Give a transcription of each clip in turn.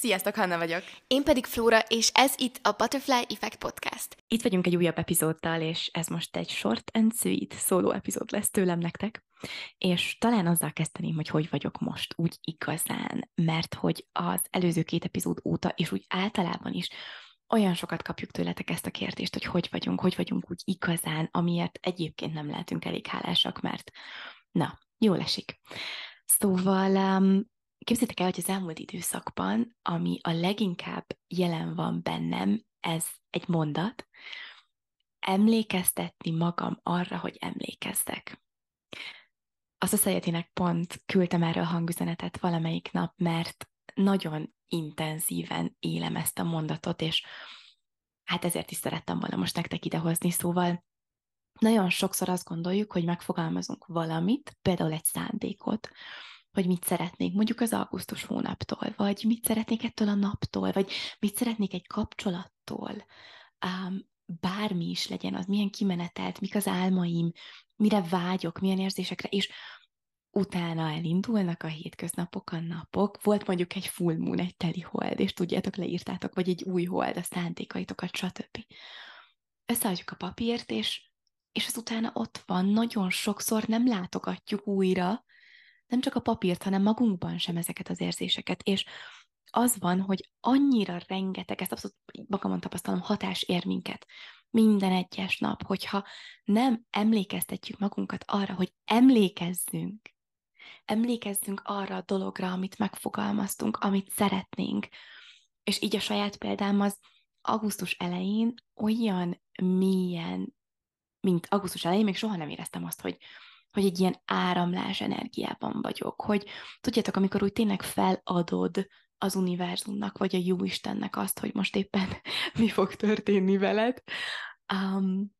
Sziasztok, Hanna vagyok. Én pedig Flóra, és ez itt a Butterfly Effect Podcast. Itt vagyunk egy újabb epizóddal, és ez most egy short and sweet szóló epizód lesz tőlem nektek. És talán azzal kezdeném, hogy hogy vagyok most úgy igazán, mert hogy az előző két epizód óta, és úgy általában is olyan sokat kapjuk tőletek ezt a kérdést, hogy hogy vagyunk, hogy vagyunk úgy igazán, amiért egyébként nem lehetünk elég hálásak, mert na, jól esik. Szóval um, Képzeljétek el, hogy az elmúlt időszakban, ami a leginkább jelen van bennem, ez egy mondat, emlékeztetni magam arra, hogy emlékezzek. A society pont küldtem erről hangüzenetet valamelyik nap, mert nagyon intenzíven élem ezt a mondatot, és hát ezért is szerettem volna most nektek idehozni, szóval nagyon sokszor azt gondoljuk, hogy megfogalmazunk valamit, például egy szándékot, hogy mit szeretnék mondjuk az augusztus hónaptól, vagy mit szeretnék ettől a naptól, vagy mit szeretnék egy kapcsolattól, um, bármi is legyen, az milyen kimenetelt, mik az álmaim, mire vágyok, milyen érzésekre, és utána elindulnak a hétköznapok, a napok. Volt mondjuk egy full moon, egy teli hold, és tudjátok, leírtátok, vagy egy új hold, a szántékaitokat, stb. Összeadjuk a papírt, és, és az utána ott van, nagyon sokszor nem látogatjuk újra, nem csak a papírt, hanem magunkban sem ezeket az érzéseket. És az van, hogy annyira rengeteg, ezt abszolút magamon tapasztalom, hatás ér minket minden egyes nap, hogyha nem emlékeztetjük magunkat arra, hogy emlékezzünk, emlékezzünk arra a dologra, amit megfogalmaztunk, amit szeretnénk. És így a saját példám az augusztus elején olyan mélyen, mint augusztus elején, még soha nem éreztem azt, hogy, hogy egy ilyen áramlás energiában vagyok, hogy tudjátok, amikor úgy tényleg feladod az univerzumnak, vagy a jó Istennek azt, hogy most éppen mi fog történni veled. Um,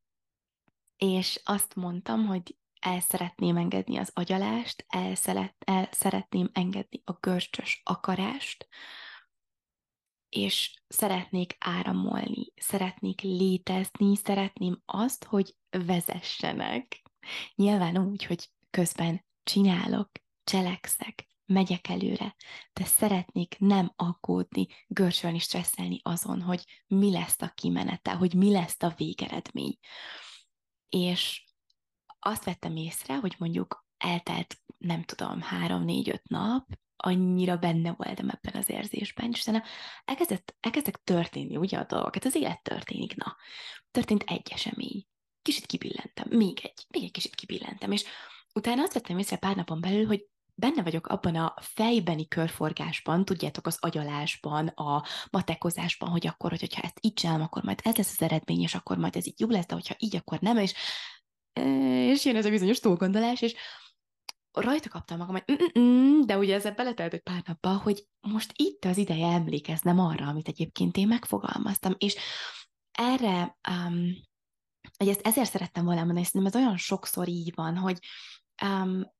és azt mondtam, hogy el szeretném engedni az agyalást, el, szeret, el szeretném engedni a görcsös akarást, és szeretnék áramolni, szeretnék létezni, szeretném azt, hogy vezessenek. Nyilván úgy, hogy közben csinálok, cselekszek, megyek előre, de szeretnék nem aggódni, görcsölni, stresszelni azon, hogy mi lesz a kimenete, hogy mi lesz a végeredmény. És azt vettem észre, hogy mondjuk eltelt, nem tudom, három, négy, öt nap, annyira benne voltam ebben az érzésben, és utána elkezdett, elkezdtek történni ugye a dolgok, hát az élet történik, na. Történt egy esemény, kicsit kibillentem, még egy, még egy kicsit kibillentem, és utána azt vettem észre pár napon belül, hogy benne vagyok abban a fejbeni körforgásban, tudjátok, az agyalásban, a matekozásban, hogy akkor, hogyha ezt így csinálom, akkor majd ez lesz az eredmény, és akkor majd ez így jó lesz, de hogyha így, akkor nem, és, és jön ez a bizonyos túlgondolás, és rajta kaptam magam, hogy mm de ugye ezzel beletelt egy pár napba, hogy most itt az ideje emlékeznem arra, amit egyébként én megfogalmaztam, és erre um, hogy ezt ezért szerettem volna mondani, és ez olyan sokszor így van, hogy um,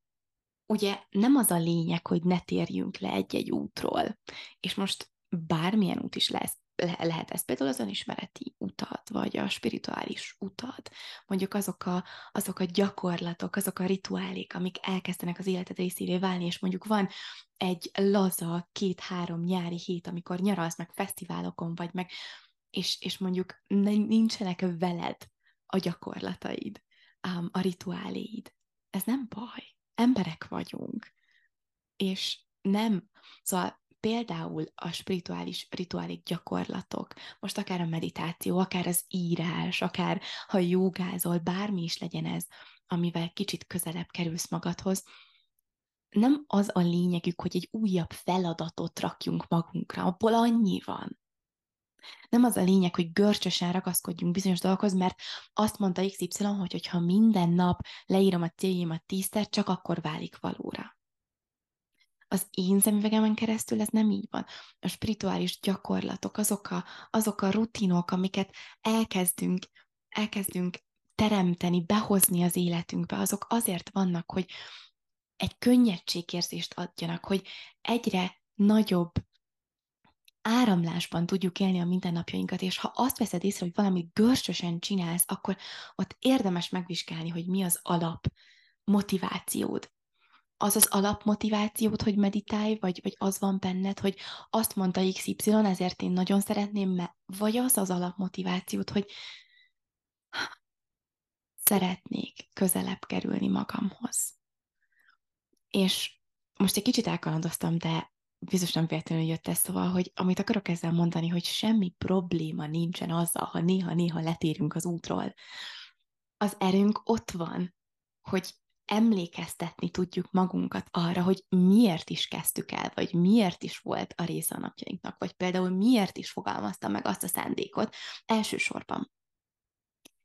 ugye nem az a lényeg, hogy ne térjünk le egy-egy útról, és most bármilyen út is lesz, le- lehet ez például az önismereti utat, vagy a spirituális utat, mondjuk azok a, azok a gyakorlatok, azok a rituálék, amik elkezdenek az életed részévé válni, és mondjuk van egy laza két-három nyári hét, amikor nyaralsz meg fesztiválokon, vagy meg, és, és mondjuk nincsenek veled a gyakorlataid, a rituáléid. Ez nem baj. Emberek vagyunk. És nem, szóval például a spirituális rituálik gyakorlatok, most akár a meditáció, akár az írás, akár ha jogázol, bármi is legyen ez, amivel kicsit közelebb kerülsz magadhoz, nem az a lényegük, hogy egy újabb feladatot rakjunk magunkra, abból annyi van. Nem az a lényeg, hogy görcsösen ragaszkodjunk bizonyos dolgokhoz, mert azt mondta XY, hogy hogyha minden nap leírom a céljaimat tízszer, csak akkor válik valóra. Az én szemüvegemen keresztül ez nem így van. A spirituális gyakorlatok, azok a, azok a rutinok, amiket elkezdünk, elkezdünk teremteni, behozni az életünkbe, azok azért vannak, hogy egy könnyedségérzést adjanak, hogy egyre nagyobb áramlásban tudjuk élni a mindennapjainkat, és ha azt veszed észre, hogy valami görcsösen csinálsz, akkor ott érdemes megvizsgálni, hogy mi az alap motivációd. az az alapmotivációt, hogy meditálj, vagy, vagy az van benned, hogy azt mondta XY, ezért én nagyon szeretném, mert vagy az az alapmotivációt, hogy szeretnék közelebb kerülni magamhoz. És most egy kicsit elkalandoztam, de biztos nem véletlenül jött ez szóval, hogy amit akarok ezzel mondani, hogy semmi probléma nincsen azzal, ha néha-néha letérünk az útról. Az erőnk ott van, hogy emlékeztetni tudjuk magunkat arra, hogy miért is kezdtük el, vagy miért is volt a része a napjainknak, vagy például miért is fogalmazta meg azt a szándékot elsősorban.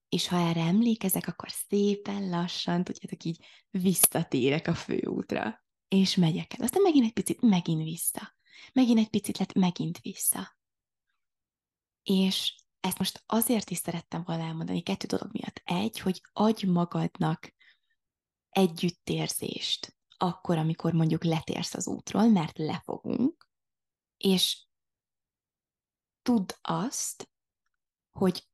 És ha erre emlékezek, akkor szépen lassan, tudjátok, így visszatérek a főútra, és megyek el. Aztán megint egy picit, megint vissza. Megint egy picit lett, megint vissza. És ezt most azért is szerettem volna elmondani kettő dolog miatt. Egy, hogy adj magadnak együttérzést akkor, amikor mondjuk letérsz az útról, mert lefogunk, és tudd azt, hogy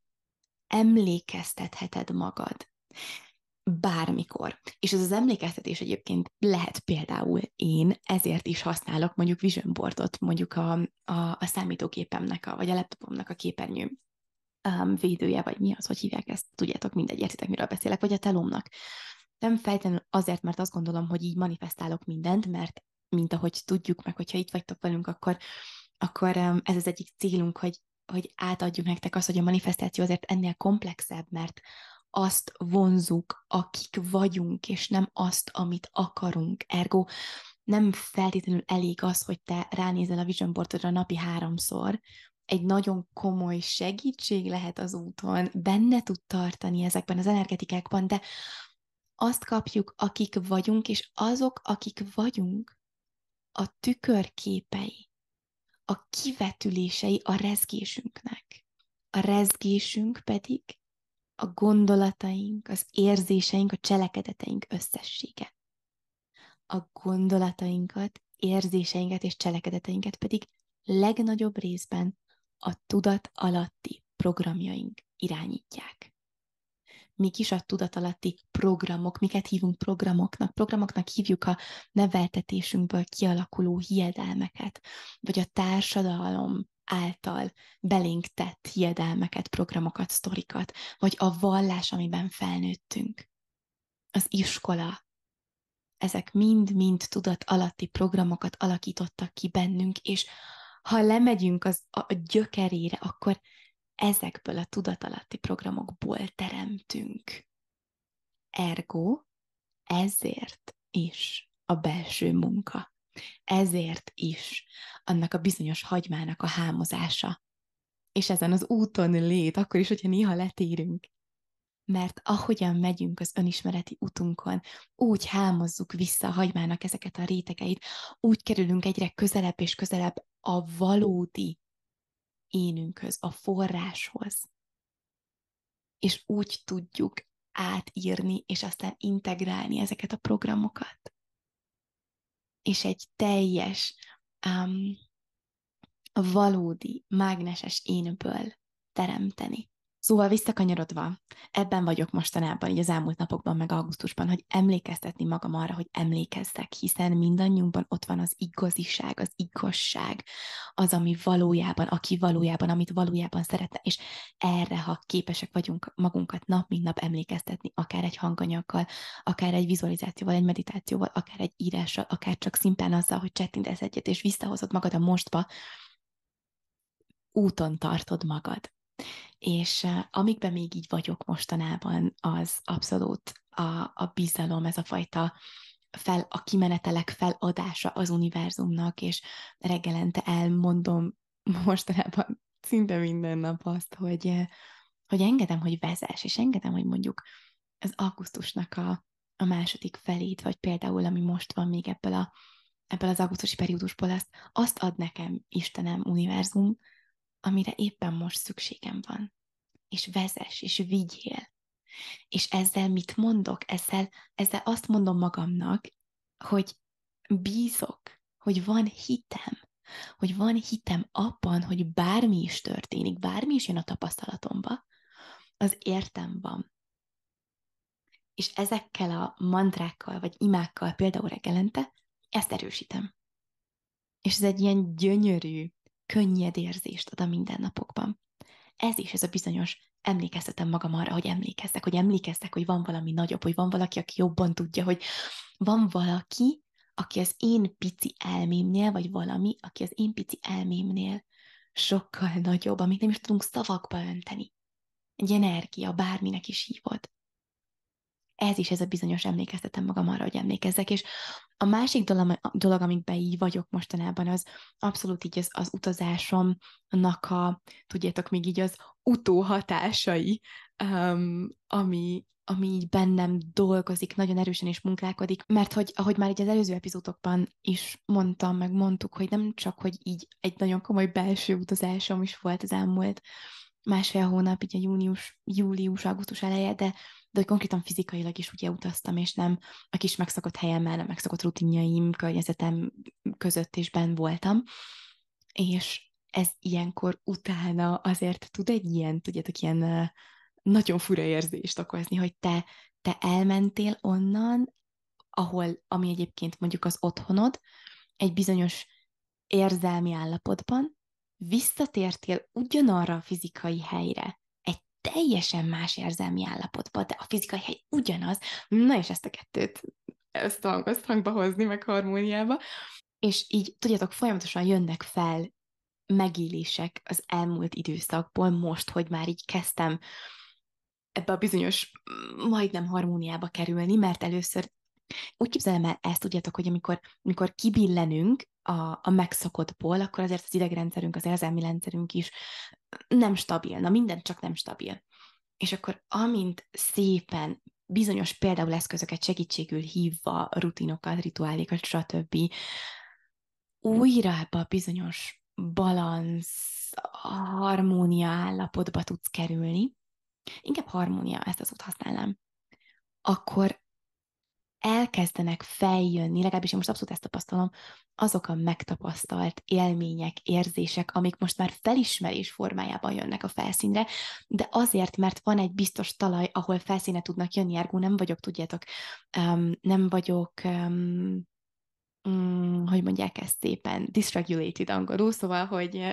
emlékeztetheted magad bármikor. És ez az emlékeztetés egyébként lehet például én, ezért is használok mondjuk vision boardot, mondjuk a, a, a számítógépemnek, a, vagy a laptopomnak a képernyő um, védője, vagy mi az, hogy hívják ezt, tudjátok, mindegy, értitek, miről beszélek, vagy a telomnak. Nem fejtelenül azért, mert azt gondolom, hogy így manifestálok mindent, mert mint ahogy tudjuk meg, hogyha itt vagytok velünk, akkor, akkor um, ez az egyik célunk, hogy hogy átadjuk nektek azt, hogy a manifestáció azért ennél komplexebb, mert azt vonzuk, akik vagyunk, és nem azt, amit akarunk. Ergo nem feltétlenül elég az, hogy te ránézel a vision boardodra napi háromszor, egy nagyon komoly segítség lehet az úton, benne tud tartani ezekben az energetikákban, de azt kapjuk, akik vagyunk, és azok, akik vagyunk, a tükörképei a kivetülései a rezgésünknek. A rezgésünk pedig a gondolataink, az érzéseink, a cselekedeteink összessége. A gondolatainkat, érzéseinket és cselekedeteinket pedig legnagyobb részben a tudat alatti programjaink irányítják mik is a tudatalatti programok, miket hívunk programoknak. Programoknak hívjuk a neveltetésünkből kialakuló hiedelmeket, vagy a társadalom által belénk tett hiedelmeket, programokat, sztorikat, vagy a vallás, amiben felnőttünk. Az iskola, ezek mind-mind tudat alatti programokat alakítottak ki bennünk, és ha lemegyünk az, a gyökerére, akkor ezekből a tudatalatti programokból teremtünk. Ergo, ezért is a belső munka. Ezért is annak a bizonyos hagymának a hámozása. És ezen az úton lét, akkor is, hogyha néha letérünk. Mert ahogyan megyünk az önismereti utunkon, úgy hámozzuk vissza a hagymának ezeket a rétegeit, úgy kerülünk egyre közelebb és közelebb a valódi énünkhöz, a forráshoz. És úgy tudjuk átírni, és aztán integrálni ezeket a programokat. És egy teljes, um, valódi, mágneses énből teremteni. Szóval visszakanyarodva, ebben vagyok mostanában, így az elmúlt napokban, meg augusztusban, hogy emlékeztetni magam arra, hogy emlékezzek, hiszen mindannyiunkban ott van az igaziság, az igazság, az, ami valójában, aki valójában, amit valójában szeretne, és erre, ha képesek vagyunk magunkat nap, mint nap emlékeztetni, akár egy hanganyaggal, akár egy vizualizációval, egy meditációval, akár egy írással, akár csak szimplán azzal, hogy csettintesz egyet, és visszahozod magad a mostba, úton tartod magad és amikben még így vagyok mostanában, az abszolút a, a bizalom, ez a fajta fel, a kimenetelek feladása az univerzumnak, és reggelente elmondom mostanában szinte minden nap azt, hogy, hogy engedem, hogy vezes, és engedem, hogy mondjuk az augusztusnak a, a második felét, vagy például, ami most van még ebből, a, ebből az augusztusi periódusból, azt, azt ad nekem Istenem, univerzum, amire éppen most szükségem van. És vezes, és vigyél. És ezzel mit mondok? Ezzel, ezzel azt mondom magamnak, hogy bízok, hogy van hitem, hogy van hitem abban, hogy bármi is történik, bármi is jön a tapasztalatomba, az értem van. és ezekkel a mantrákkal, vagy imákkal például reggelente, ezt erősítem. És ez egy ilyen gyönyörű, könnyed érzést ad a mindennapokban. Ez is, ez a bizonyos emlékeztetem magam arra, hogy emlékeztek, hogy emlékeztek, hogy van valami nagyobb, hogy van valaki, aki jobban tudja, hogy van valaki, aki az én pici elmémnél, vagy valami, aki az én pici elmémnél sokkal nagyobb, amit nem is tudunk szavakba önteni. Egy energia, bárminek is hívod ez is ez a bizonyos emlékeztetem magam arra, hogy emlékezzek. És a másik dolog, dolog amikben így vagyok mostanában, az abszolút így az, az utazásomnak a, tudjátok, még így az utóhatásai, um, ami, ami így bennem dolgozik, nagyon erősen és munkálkodik, mert hogy, ahogy már így az előző epizódokban is mondtam, meg mondtuk, hogy nem csak, hogy így egy nagyon komoly belső utazásom is volt az elmúlt másfél hónap, így a június, július, augusztus eleje, de de konkrétan fizikailag is ugye utaztam, és nem a kis megszokott helyemmel, a megszokott rutinjaim, környezetem között is ben voltam, és ez ilyenkor utána azért tud egy ilyen, tudjátok, ilyen nagyon fura érzést okozni, hogy te, te elmentél onnan, ahol, ami egyébként mondjuk az otthonod, egy bizonyos érzelmi állapotban, visszatértél ugyanarra a fizikai helyre, teljesen más érzelmi állapotban, de a fizikai hely ugyanaz. Na és ezt a kettőt, ezt a hangba hozni, meg harmóniába. És így, tudjátok, folyamatosan jönnek fel megélések az elmúlt időszakból, most, hogy már így kezdtem ebbe a bizonyos majdnem harmóniába kerülni, mert először úgy képzelem el ezt, tudjátok, hogy amikor, amikor kibillenünk a, a megszokottból, akkor azért az idegrendszerünk, az érzelmi rendszerünk is nem stabil. Na minden csak nem stabil. És akkor amint szépen bizonyos például eszközöket segítségül hívva, rutinokat, rituálékat, stb. újra ebbe a bizonyos balansz, harmónia állapotba tudsz kerülni, inkább harmónia, ezt az szót használnám, akkor elkezdenek feljönni, legalábbis én most abszolút ezt tapasztalom, azok a megtapasztalt élmények, érzések, amik most már felismerés formájában jönnek a felszínre, de azért, mert van egy biztos talaj, ahol felszíne tudnak jönni, ergo nem vagyok, tudjátok, um, nem vagyok um, um, hogy mondják ezt szépen, dysregulated angolul, szóval, hogy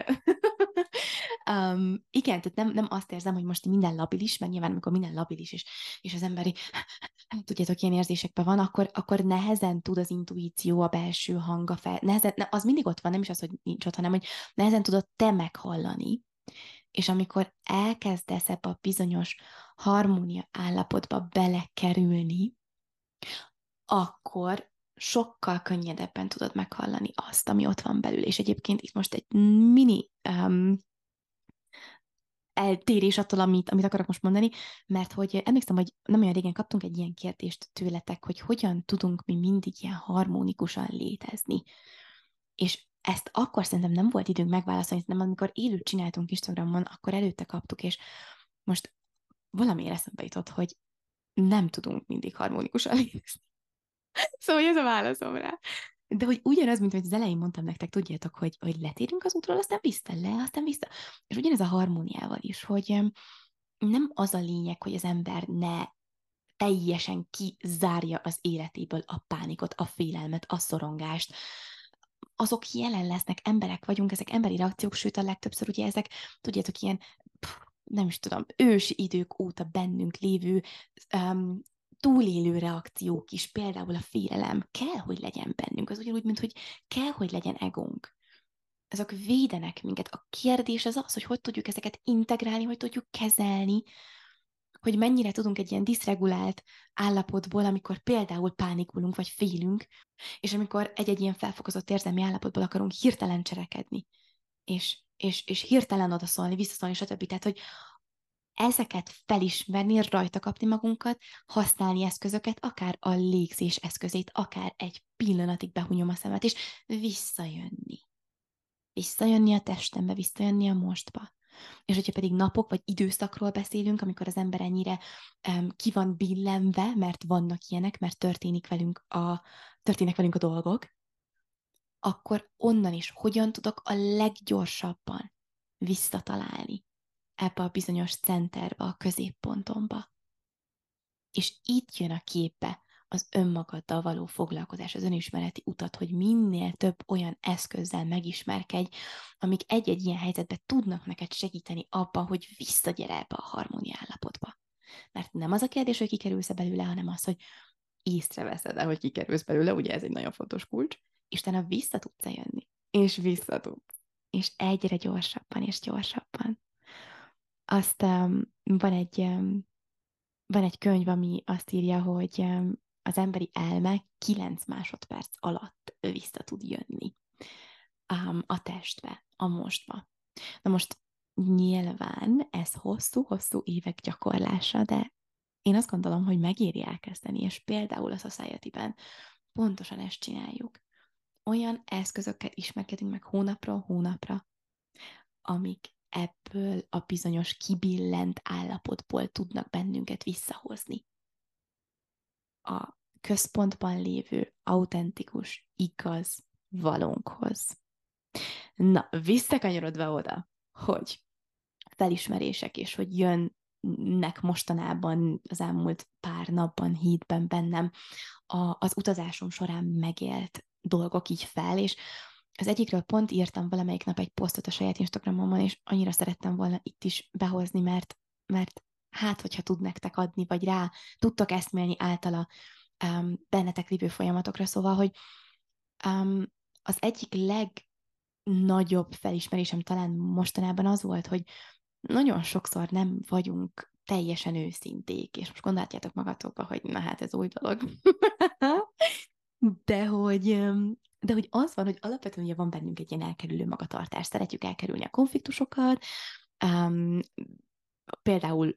Um, igen, tehát nem, nem azt érzem, hogy most minden labilis, mert nyilván amikor minden labilis, és, és az emberi, tudjátok, ilyen érzésekben van, akkor, akkor nehezen tud az intuíció, a belső hang, fel, nehezen, az mindig ott van, nem is az, hogy nincs ott, hanem hogy nehezen tudod te meghallani, és amikor elkezdesz ebbe a bizonyos harmónia állapotba belekerülni, akkor sokkal könnyedebben tudod meghallani azt, ami ott van belül. És egyébként itt most egy mini um, eltérés attól, amit, amit akarok most mondani, mert hogy emlékszem, hogy nem olyan régen kaptunk egy ilyen kérdést tőletek, hogy hogyan tudunk mi mindig ilyen harmonikusan létezni. És ezt akkor szerintem nem volt időnk megválaszolni, nem amikor élőt csináltunk Instagramon, akkor előtte kaptuk, és most valami eszembe jutott, hogy nem tudunk mindig harmonikusan létezni. szóval ez a válaszom rá. De hogy ugyanaz, mint amit az elején mondtam nektek, tudjátok, hogy, hogy letérünk az útról, aztán vissza, le, aztán vissza. És ugyanez a harmóniával is, hogy nem az a lényeg, hogy az ember ne teljesen kizárja az életéből a pánikot, a félelmet, a szorongást. Azok jelen lesznek, emberek vagyunk, ezek emberi reakciók, sőt a legtöbbször ugye ezek, tudjátok, ilyen nem is tudom, ősi idők óta bennünk lévő um, túlélő reakciók is, például a félelem, kell, hogy legyen bennünk. Az ugyanúgy, mint hogy kell, hogy legyen egónk. Ezek védenek minket. A kérdés az az, hogy hogy tudjuk ezeket integrálni, hogy tudjuk kezelni, hogy mennyire tudunk egy ilyen diszregulált állapotból, amikor például pánikulunk, vagy félünk, és amikor egy-egy ilyen felfokozott érzelmi állapotból akarunk hirtelen cselekedni, és, és, és hirtelen odaszólni, visszaszólni, stb. Tehát, hogy ezeket felismerni, rajta kapni magunkat, használni eszközöket, akár a légzés eszközét, akár egy pillanatig behunyom a szemet, és visszajönni. Visszajönni a testembe, visszajönni a mostba. És hogyha pedig napok vagy időszakról beszélünk, amikor az ember ennyire um, ki van billenve, mert vannak ilyenek, mert történik velünk a, történnek velünk a dolgok, akkor onnan is hogyan tudok a leggyorsabban visszatalálni ebbe a bizonyos centerbe, a középpontomba. És itt jön a képbe az önmagaddal való foglalkozás, az önismereti utat, hogy minél több olyan eszközzel megismerkedj, amik egy-egy ilyen helyzetben tudnak neked segíteni abban, hogy visszagyere ebbe a harmónia állapotba. Mert nem az a kérdés, hogy kikerülsz-e belőle, hanem az, hogy észreveszed-e, hogy kikerülsz belőle, ugye ez egy nagyon fontos kulcs, és utána vissza tudsz jönni. És vissza tudsz. És egyre gyorsabban és gyorsabban. Azt um, van egy um, van egy könyv, ami azt írja, hogy um, az emberi elme 9 másodperc alatt vissza tud jönni um, a testbe, a mostba. Na most nyilván ez hosszú-hosszú évek gyakorlása, de én azt gondolom, hogy megéri elkezdeni, és például a Society-ben pontosan ezt csináljuk. Olyan eszközökkel ismerkedünk meg hónapról hónapra, amik ebből a bizonyos kibillent állapotból tudnak bennünket visszahozni. A központban lévő, autentikus, igaz valónkhoz. Na, visszakanyarodva oda, hogy felismerések, és hogy jönnek mostanában az elmúlt pár napban, hídben bennem a, az utazásom során megélt dolgok így fel, és az egyikről pont írtam valamelyik nap egy posztot a saját Instagramomon, és annyira szerettem volna itt is behozni, mert, mert hát, hogyha tud nektek adni, vagy rá tudtok eszmélni általa um, bennetek lévő folyamatokra, szóval, hogy um, az egyik legnagyobb felismerésem talán mostanában az volt, hogy nagyon sokszor nem vagyunk teljesen őszinték, és most gondoljátok magatokba, hogy na hát ez új dolog. de hogy, de hogy az van, hogy alapvetően ugye van bennünk egy ilyen elkerülő magatartás, szeretjük elkerülni a konfliktusokat, um, például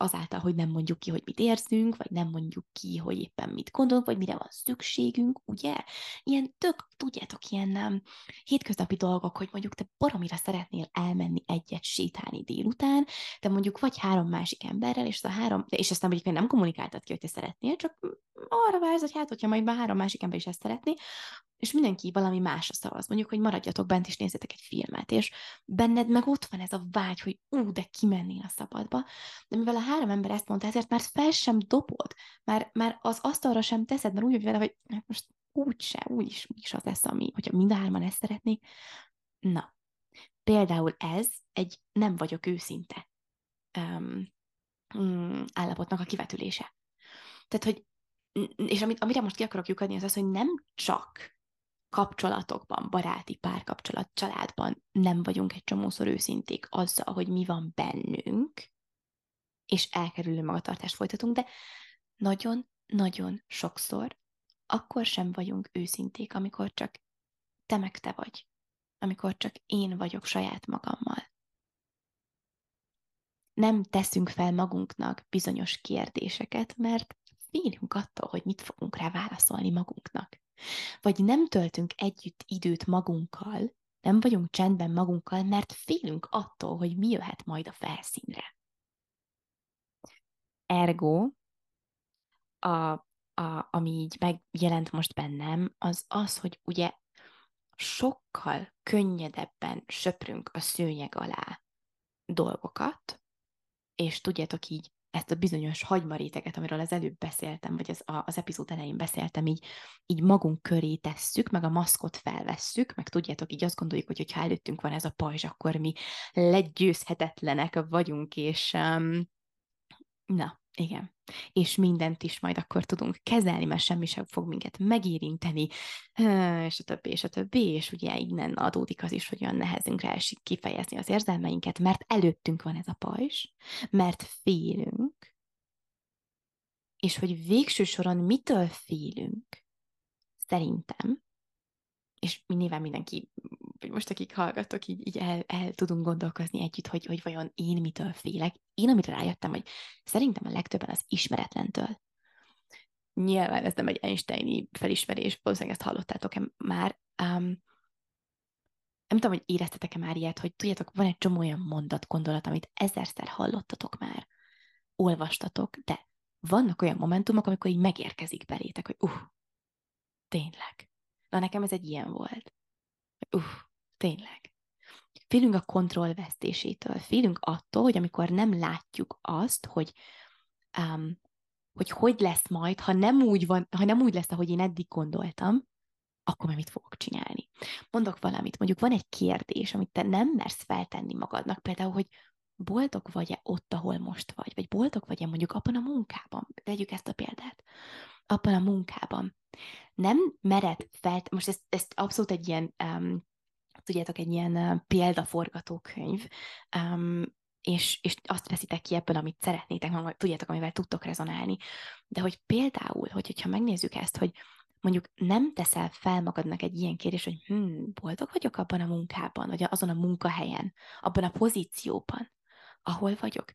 azáltal, hogy nem mondjuk ki, hogy mit érzünk, vagy nem mondjuk ki, hogy éppen mit gondolunk, vagy mire van szükségünk, ugye? Ilyen tök, tudjátok, ilyen um, hétköznapi dolgok, hogy mondjuk te baromira szeretnél elmenni egyet sétálni délután, de mondjuk vagy három másik emberrel, és a három, és nem mondjuk nem kommunikáltad ki, hogy te szeretnél, csak arra vársz, hogy hát, hogyha majd már három másik ember is ezt szeretné, és mindenki valami másra szavaz. Mondjuk, hogy maradjatok bent, és nézzetek egy filmet, és benned meg ott van ez a vágy, hogy ú, de kimennél a szabadba, de mivel a három ember ezt mondta, ezért már fel sem dobod, már, már az asztalra sem teszed, mert úgy vagy vele, hogy hát most úgy se, úgy is, úgy is az lesz, ami, hogyha mind a hárman ezt szeretnék. Na, például ez egy nem vagyok őszinte um, um, állapotnak a kivetülése. Tehát, hogy és amit, amire most ki akarok lyukadni, az az, hogy nem csak kapcsolatokban, baráti párkapcsolat, családban nem vagyunk egy csomószor őszinték azzal, hogy mi van bennünk, és elkerülő magatartást folytatunk, de nagyon-nagyon sokszor akkor sem vagyunk őszinték, amikor csak te meg te vagy, amikor csak én vagyok saját magammal. Nem teszünk fel magunknak bizonyos kérdéseket, mert félünk attól, hogy mit fogunk rá válaszolni magunknak. Vagy nem töltünk együtt időt magunkkal, nem vagyunk csendben magunkkal, mert félünk attól, hogy mi jöhet majd a felszínre. Ergo, a, a, ami így megjelent most bennem, az az, hogy ugye sokkal könnyedebben söprünk a szőnyeg alá dolgokat, és tudjátok így ezt a bizonyos hagymaréteget, amiről az előbb beszéltem, vagy az, az epizód elején beszéltem, így, így magunk köré tesszük, meg a maszkot felvesszük, meg tudjátok, így azt gondoljuk, hogy ha előttünk van ez a pajzs, akkor mi legyőzhetetlenek vagyunk, és um, na, igen. És mindent is majd akkor tudunk kezelni, mert semmi sem fog minket megérinteni, és a többi, és a többi, és ugye innen adódik az is, hogy olyan nehezünkre esik kifejezni az érzelmeinket, mert előttünk van ez a pajzs, mert félünk, és hogy végső soron mitől félünk, szerintem, és nyilván mindenki, vagy most akik hallgatok, így, így el, el tudunk gondolkozni együtt, hogy, hogy vajon én mitől félek. Én, amire rájöttem, hogy szerintem a legtöbben az ismeretlentől. Nyilván ez nem egy Einsteini felismerés, valószínűleg ezt hallottátok-e már. Um, nem tudom, hogy éreztetek-e már ilyet, hogy tudjátok, van egy csomó olyan mondat, gondolat, amit ezerszer hallottatok már, olvastatok, de vannak olyan momentumok, amikor így megérkezik belétek, hogy uh, tényleg, Na nekem ez egy ilyen volt. Uff, tényleg. Félünk a kontroll vesztésétől. Félünk attól, hogy amikor nem látjuk azt, hogy um, hogy hogy lesz majd, ha nem úgy, van, ha nem úgy lesz, ahogy én eddig gondoltam, akkor már mit fogok csinálni. Mondok valamit, mondjuk van egy kérdés, amit te nem mersz feltenni magadnak, például, hogy boldog vagy-e ott, ahol most vagy, vagy boldog vagy-e mondjuk abban a munkában, tegyük ezt a példát, abban a munkában. Nem mered fel, most ez, ez abszolút egy ilyen, um, tudjátok, egy ilyen példaforgatókönyv, um, és, és azt veszitek ki ebből, amit szeretnétek, tudjátok, amivel tudtok rezonálni. De hogy például, hogy, hogyha megnézzük ezt, hogy mondjuk nem teszel fel magadnak egy ilyen kérdés, hogy hm, boldog vagyok abban a munkában, vagy azon a munkahelyen, abban a pozícióban, ahol vagyok.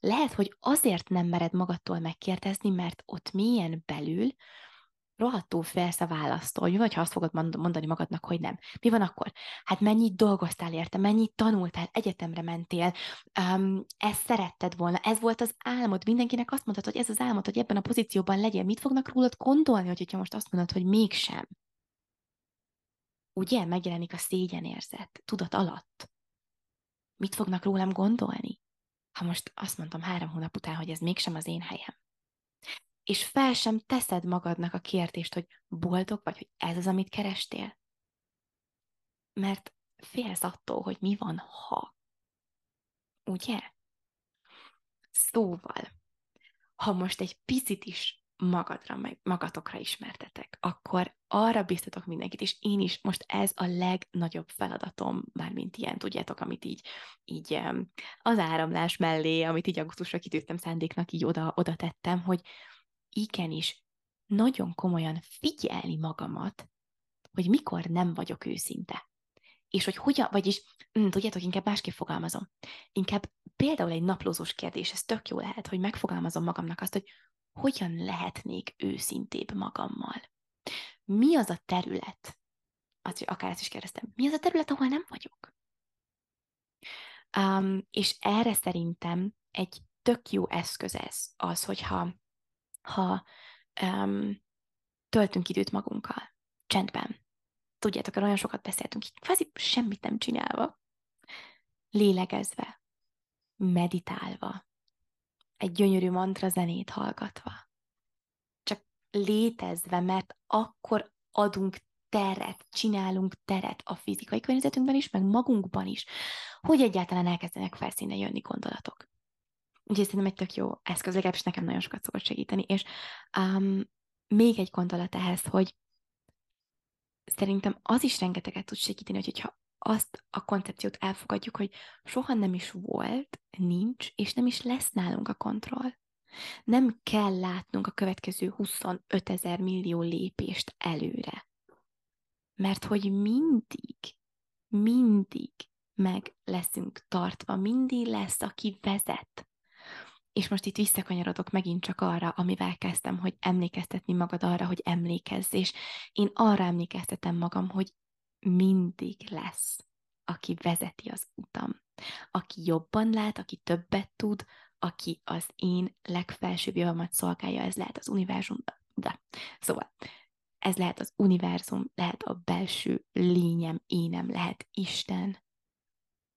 Lehet, hogy azért nem mered magadtól megkérdezni, mert ott milyen belül rohadtul félsz a választól, vagy ha azt fogod mondani magadnak, hogy nem. Mi van akkor? Hát mennyit dolgoztál érte, mennyit tanultál, egyetemre mentél, um, ezt szeretted volna, ez volt az álmod, mindenkinek azt mondtad, hogy ez az álmod, hogy ebben a pozícióban legyél. Mit fognak rólad gondolni, hogyha most azt mondod, hogy mégsem? Ugye megjelenik a szégyenérzet, tudat alatt. Mit fognak rólam gondolni? Ha most azt mondtam három hónap után, hogy ez mégsem az én helyem és fel sem teszed magadnak a kérdést, hogy boldog vagy, hogy ez az, amit kerestél. Mert félsz attól, hogy mi van, ha. Ugye? Szóval, ha most egy picit is magadra, meg magatokra ismertetek, akkor arra biztatok mindenkit, és én is most ez a legnagyobb feladatom, mármint ilyen, tudjátok, amit így, így az áramlás mellé, amit így augusztusra kitűztem szándéknak, így oda, oda tettem, hogy, igenis nagyon komolyan figyelni magamat, hogy mikor nem vagyok őszinte. És hogy hogyan, vagyis, hm, tudjátok, inkább másképp fogalmazom. Inkább például egy naplózós kérdés, ez tök jó lehet, hogy megfogalmazom magamnak azt, hogy hogyan lehetnék őszintébb magammal. Mi az a terület, azt, akár ezt is kérdeztem, mi az a terület, ahol nem vagyok? Um, és erre szerintem egy tök jó eszköz ez, az, hogyha ha um, töltünk időt magunkkal, csendben. Tudjátok, olyan sokat beszéltünk, kvázi semmit nem csinálva, lélegezve, meditálva, egy gyönyörű mantra zenét hallgatva, csak létezve, mert akkor adunk teret, csinálunk teret a fizikai környezetünkben is, meg magunkban is, hogy egyáltalán elkezdenek felszínre jönni gondolatok. Úgyhogy szerintem egy tök jó eszköz, legalábbis nekem nagyon sokat szokott segíteni. És um, még egy gondolat ehhez, hogy szerintem az is rengeteget tud segíteni, hogyha azt a koncepciót elfogadjuk, hogy soha nem is volt, nincs, és nem is lesz nálunk a kontroll. Nem kell látnunk a következő 25 ezer millió lépést előre. Mert hogy mindig, mindig meg leszünk tartva, mindig lesz, aki vezet. És most itt visszakanyarodok megint csak arra, amivel kezdtem, hogy emlékeztetni magad arra, hogy emlékezz, és én arra emlékeztetem magam, hogy mindig lesz, aki vezeti az utam, aki jobban lát, aki többet tud, aki az én legfelsőbb javamat szolgálja, ez lehet az univerzum, de szóval ez lehet az univerzum, lehet a belső lényem, énem, lehet Isten,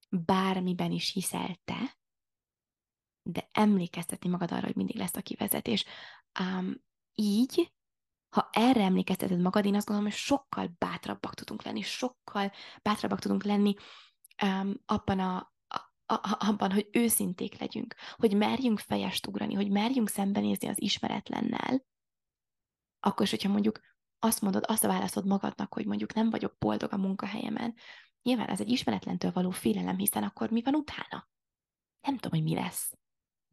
bármiben is hiszel te, de emlékeztetni magad arra, hogy mindig lesz a kivezetés. Um, így, ha erre emlékezteted magad, én azt gondolom, hogy sokkal bátrabbak tudunk lenni, sokkal bátrabbak tudunk lenni um, abban a, a, abban, hogy őszinték legyünk, hogy merjünk fejest ugrani, hogy merjünk szembenézni az ismeretlennel, akkor is, hogyha mondjuk azt mondod, azt válaszod magadnak, hogy mondjuk nem vagyok boldog a munkahelyemen, nyilván ez egy ismeretlentől való félelem, hiszen akkor mi van utána? Nem tudom, hogy mi lesz.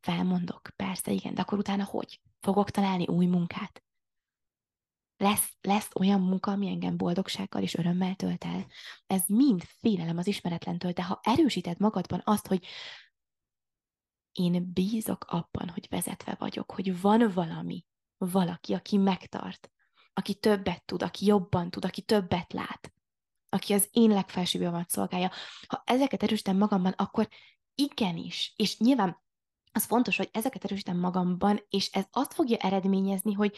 Felmondok, persze, igen, de akkor utána hogy? Fogok találni új munkát? Lesz, lesz olyan munka, ami engem boldogsággal és örömmel tölt el. Ez mind félelem az ismeretlentől, de ha erősíted magadban azt, hogy én bízok abban, hogy vezetve vagyok, hogy van valami, valaki, aki megtart, aki többet tud, aki jobban tud, aki többet lát, aki az én legfelsőbb szolgálja. Ha ezeket erősítem magamban, akkor igenis, és nyilván az fontos, hogy ezeket erősítem magamban, és ez azt fogja eredményezni, hogy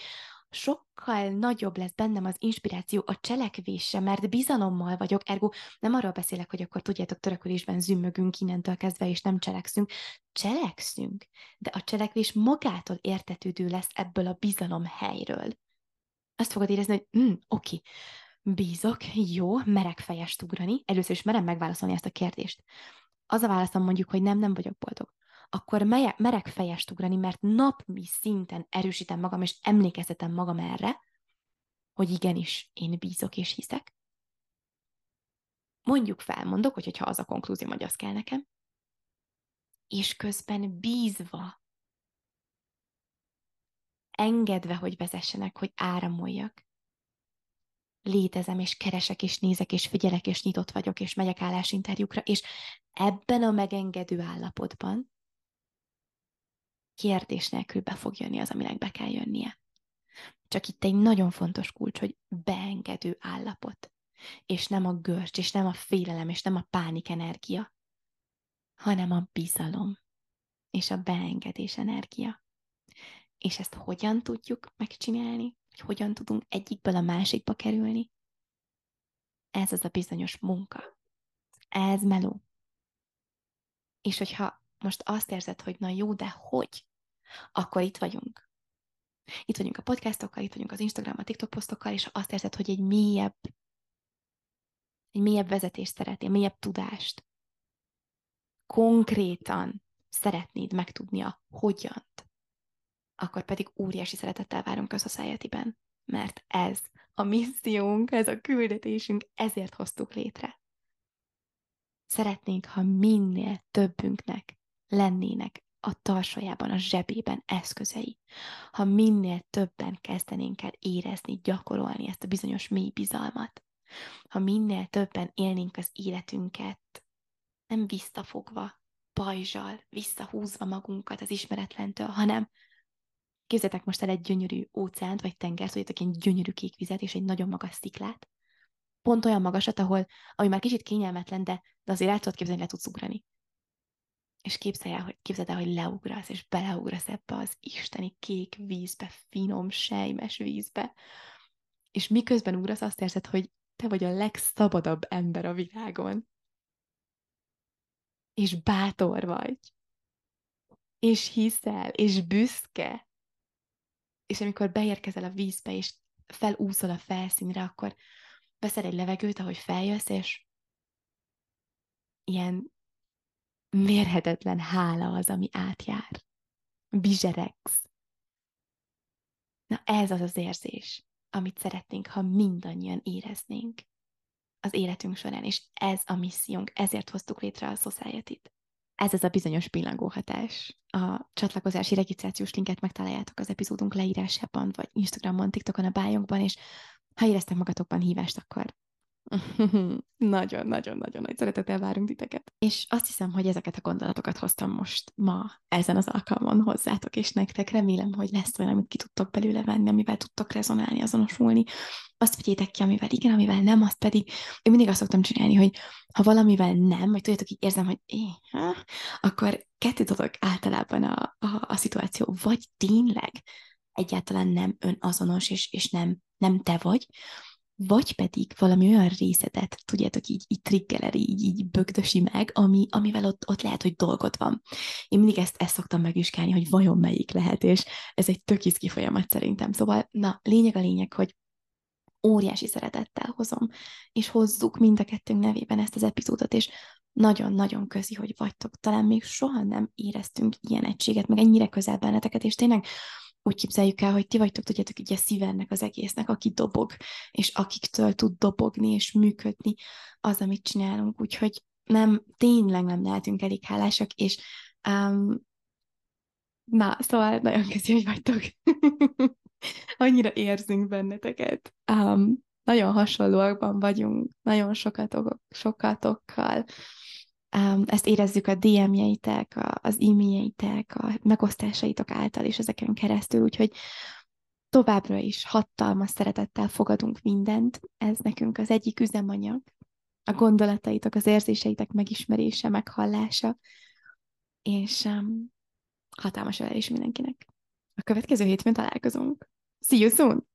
sokkal nagyobb lesz bennem az inspiráció a cselekvésre, mert bizalommal vagyok, ergo nem arról beszélek, hogy akkor tudjátok, törökülésben zümmögünk innentől kezdve, és nem cselekszünk. Cselekszünk, de a cselekvés magától értetődő lesz ebből a bizalom helyről. Azt fogod érezni, hogy mm, oké, bízok, jó, merek fejest ugrani. Először is merem megválaszolni ezt a kérdést. Az a válaszom mondjuk, hogy nem, nem vagyok boldog akkor merek fejest ugrani, mert napmi szinten erősítem magam, és emlékeztetem magam erre, hogy igenis, én bízok és hiszek. Mondjuk fel, mondok, hogy hogyha az a konklúzió, hogy az kell nekem, és közben bízva, engedve, hogy vezessenek, hogy áramoljak. Létezem, és keresek, és nézek, és figyelek, és nyitott vagyok, és megyek állásinterjúkra, és ebben a megengedő állapotban kérdés nélkül be fog jönni az, aminek be kell jönnie. Csak itt egy nagyon fontos kulcs, hogy beengedő állapot. És nem a görcs, és nem a félelem, és nem a pánik energia, hanem a bizalom és a beengedés energia. És ezt hogyan tudjuk megcsinálni? Hogy hogyan tudunk egyikből a másikba kerülni? Ez az a bizonyos munka. Ez meló. És hogyha most azt érzed, hogy na jó, de hogy? Akkor itt vagyunk. Itt vagyunk a podcastokkal, itt vagyunk az Instagram, a TikTok posztokkal, és azt érzed, hogy egy mélyebb, egy mélyebb vezetést szeretnél, mélyebb tudást. Konkrétan szeretnéd megtudni a hogyant, akkor pedig óriási szeretettel várunk a Society-ben, mert ez a missziónk, ez a küldetésünk, ezért hoztuk létre. Szeretnénk, ha minél többünknek lennének a tarsajában, a zsebében eszközei. Ha minél többen kezdenénk el érezni, gyakorolni ezt a bizonyos mély bizalmat, ha minél többen élnénk az életünket, nem visszafogva, pajzsal, visszahúzva magunkat az ismeretlentől, hanem képzeljétek most el egy gyönyörű óceánt, vagy tengert, tudjátok, egy gyönyörű kék vizet és egy nagyon magas sziklát. Pont olyan magasat, ahol, ami már kicsit kényelmetlen, de, de azért el tudod képzelni, le tudsz ugrani és képzelj el, hogy, képzeld el, hogy leugrasz, és beleugrasz ebbe az isteni kék vízbe, finom, sejmes vízbe, és miközben ugrasz, azt érzed, hogy te vagy a legszabadabb ember a világon. És bátor vagy. És hiszel, és büszke. És amikor beérkezel a vízbe, és felúszol a felszínre, akkor veszed egy levegőt, ahogy feljössz, és ilyen mérhetetlen hála az, ami átjár. Bizseregsz. Na ez az az érzés, amit szeretnénk, ha mindannyian éreznénk az életünk során, és ez a missziónk, ezért hoztuk létre a Society-t. Ez az a bizonyos pillangóhatás. A csatlakozási regisztrációs linket megtaláljátok az epizódunk leírásában, vagy Instagramon, TikTokon, a bájunkban, és ha éreztek magatokban hívást, akkor Nagyon-nagyon-nagyon nagy szeretettel várunk titeket. És azt hiszem, hogy ezeket a gondolatokat hoztam most ma ezen az alkalmon hozzátok és nektek. Remélem, hogy lesz olyan, amit ki tudtok belőle venni, amivel tudtok rezonálni, azonosulni. Azt vegyétek ki, amivel igen, amivel nem, azt pedig én mindig azt szoktam csinálni, hogy ha valamivel nem, vagy tudjátok, így érzem, hogy é, akkor kettő dolog általában a, a, a szituáció, vagy tényleg egyáltalán nem önazonos, és, és nem, nem te vagy, vagy pedig valami olyan részetet, tudjátok, így, így triggeleri, így, így bögdösi meg, ami, amivel ott, ott lehet, hogy dolgod van. Én mindig ezt, ezt szoktam megvizsgálni, hogy vajon melyik lehet, és ez egy tök izgi folyamat szerintem. Szóval, na, lényeg a lényeg, hogy óriási szeretettel hozom, és hozzuk mind a kettőnk nevében ezt az epizódot, és nagyon-nagyon közi, hogy vagytok. Talán még soha nem éreztünk ilyen egységet, meg ennyire közel benneteket, és tényleg úgy képzeljük el, hogy ti vagytok, tudjátok, így a szívennek az egésznek, aki dobog, és akiktől tud dobogni és működni az, amit csinálunk. Úgyhogy nem, tényleg nem lehetünk elég hálásak, és um, na, szóval nagyon köszi, hogy vagytok. Annyira érzünk benneteket. Um, nagyon hasonlóakban vagyunk, nagyon sokatok, sokatokkal ezt érezzük a DM-jeitek, az e-mailjeitek, a megosztásaitok által, és ezeken keresztül, úgyhogy továbbra is hatalmas szeretettel fogadunk mindent. Ez nekünk az egyik üzemanyag, a gondolataitok, az érzéseitek megismerése, meghallása, és um, hatalmas ölelés mindenkinek. A következő hétfőn találkozunk. See you soon!